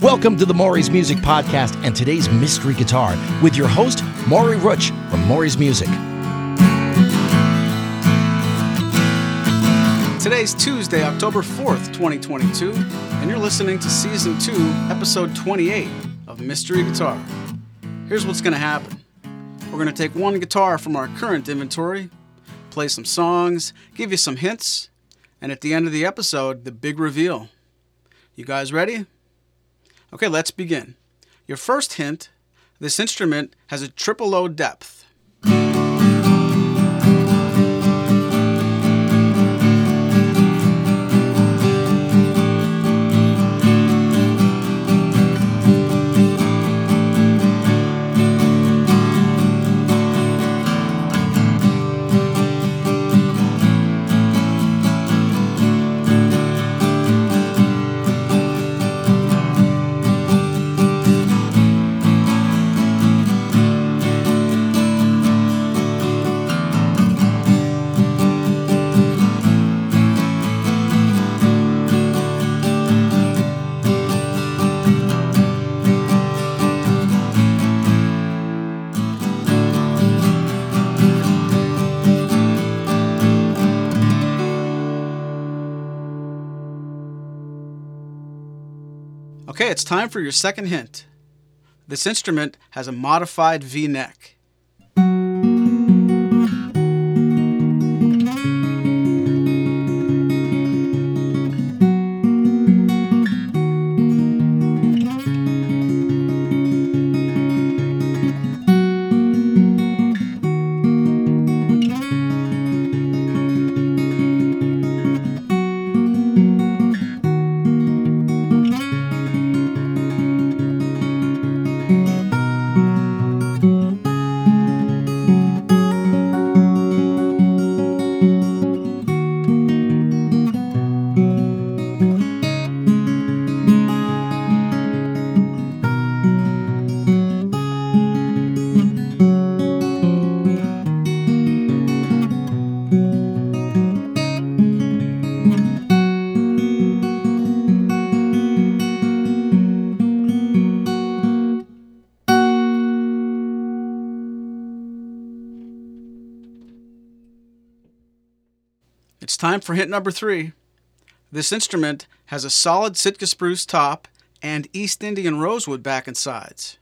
Welcome to the Maury's Music Podcast and today's Mystery Guitar with your host, Maury Rutch from Maury's Music. Today's Tuesday, October 4th, 2022, and you're listening to Season 2, Episode 28 of Mystery Guitar. Here's what's going to happen we're going to take one guitar from our current inventory, play some songs, give you some hints, and at the end of the episode, the big reveal. You guys ready? Okay, let's begin. Your first hint this instrument has a triple O depth. Okay, it's time for your second hint. This instrument has a modified V neck. It's time for hint number three. This instrument has a solid Sitka spruce top and East Indian rosewood back and sides.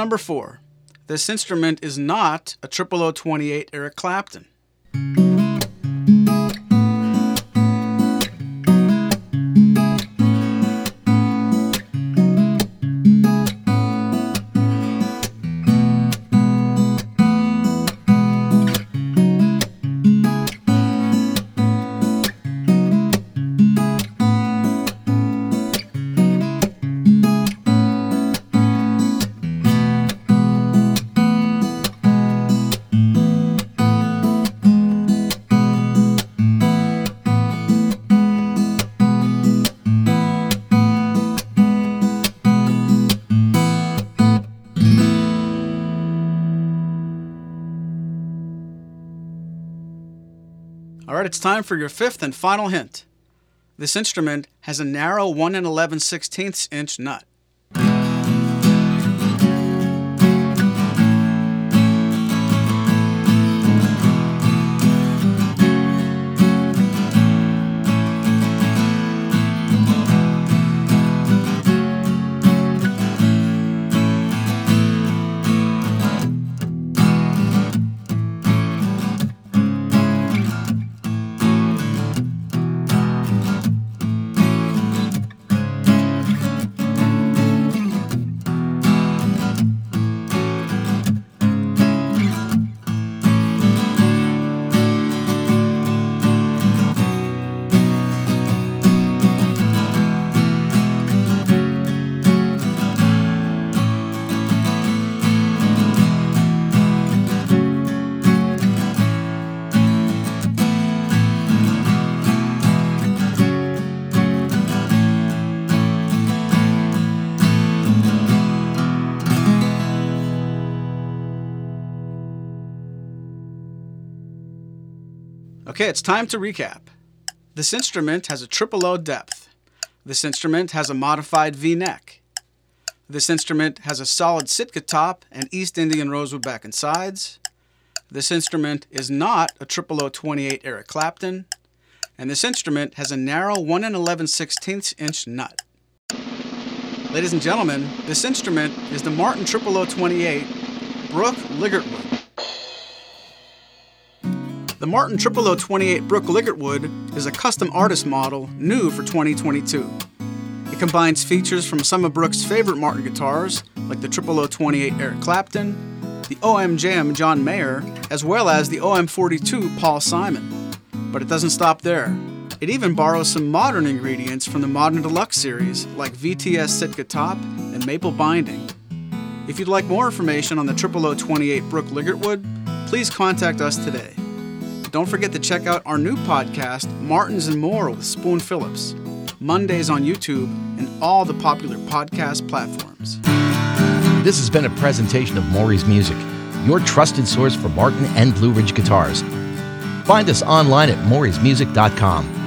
Number four. This instrument is not a 0028 Eric Clapton. Right, it's time for your fifth and final hint. This instrument has a narrow 1 and 11 16 inch nut. Okay, it's time to recap. This instrument has a triple O depth. This instrument has a modified V neck. This instrument has a solid Sitka top and East Indian rosewood back and sides. This instrument is not a triple O 28 Eric Clapton. And this instrument has a narrow 1 and 11 16 inch nut. Ladies and gentlemen, this instrument is the Martin 0028 Brooke Ligertwood. The Martin 0028 Brooke Ligertwood is a custom artist model new for 2022. It combines features from some of Brooke's favorite Martin guitars, like the 0028 Eric Clapton, the OM John Mayer, as well as the OM42 Paul Simon. But it doesn't stop there. It even borrows some modern ingredients from the Modern Deluxe series, like VTS Sitka top and maple binding. If you'd like more information on the 0028 Brooke Ligertwood, please contact us today. Don't forget to check out our new podcast, Martins and More with Spoon Phillips, Mondays on YouTube and all the popular podcast platforms. This has been a presentation of Maury's Music, your trusted source for Martin and Blueridge guitars. Find us online at maurysmusic.com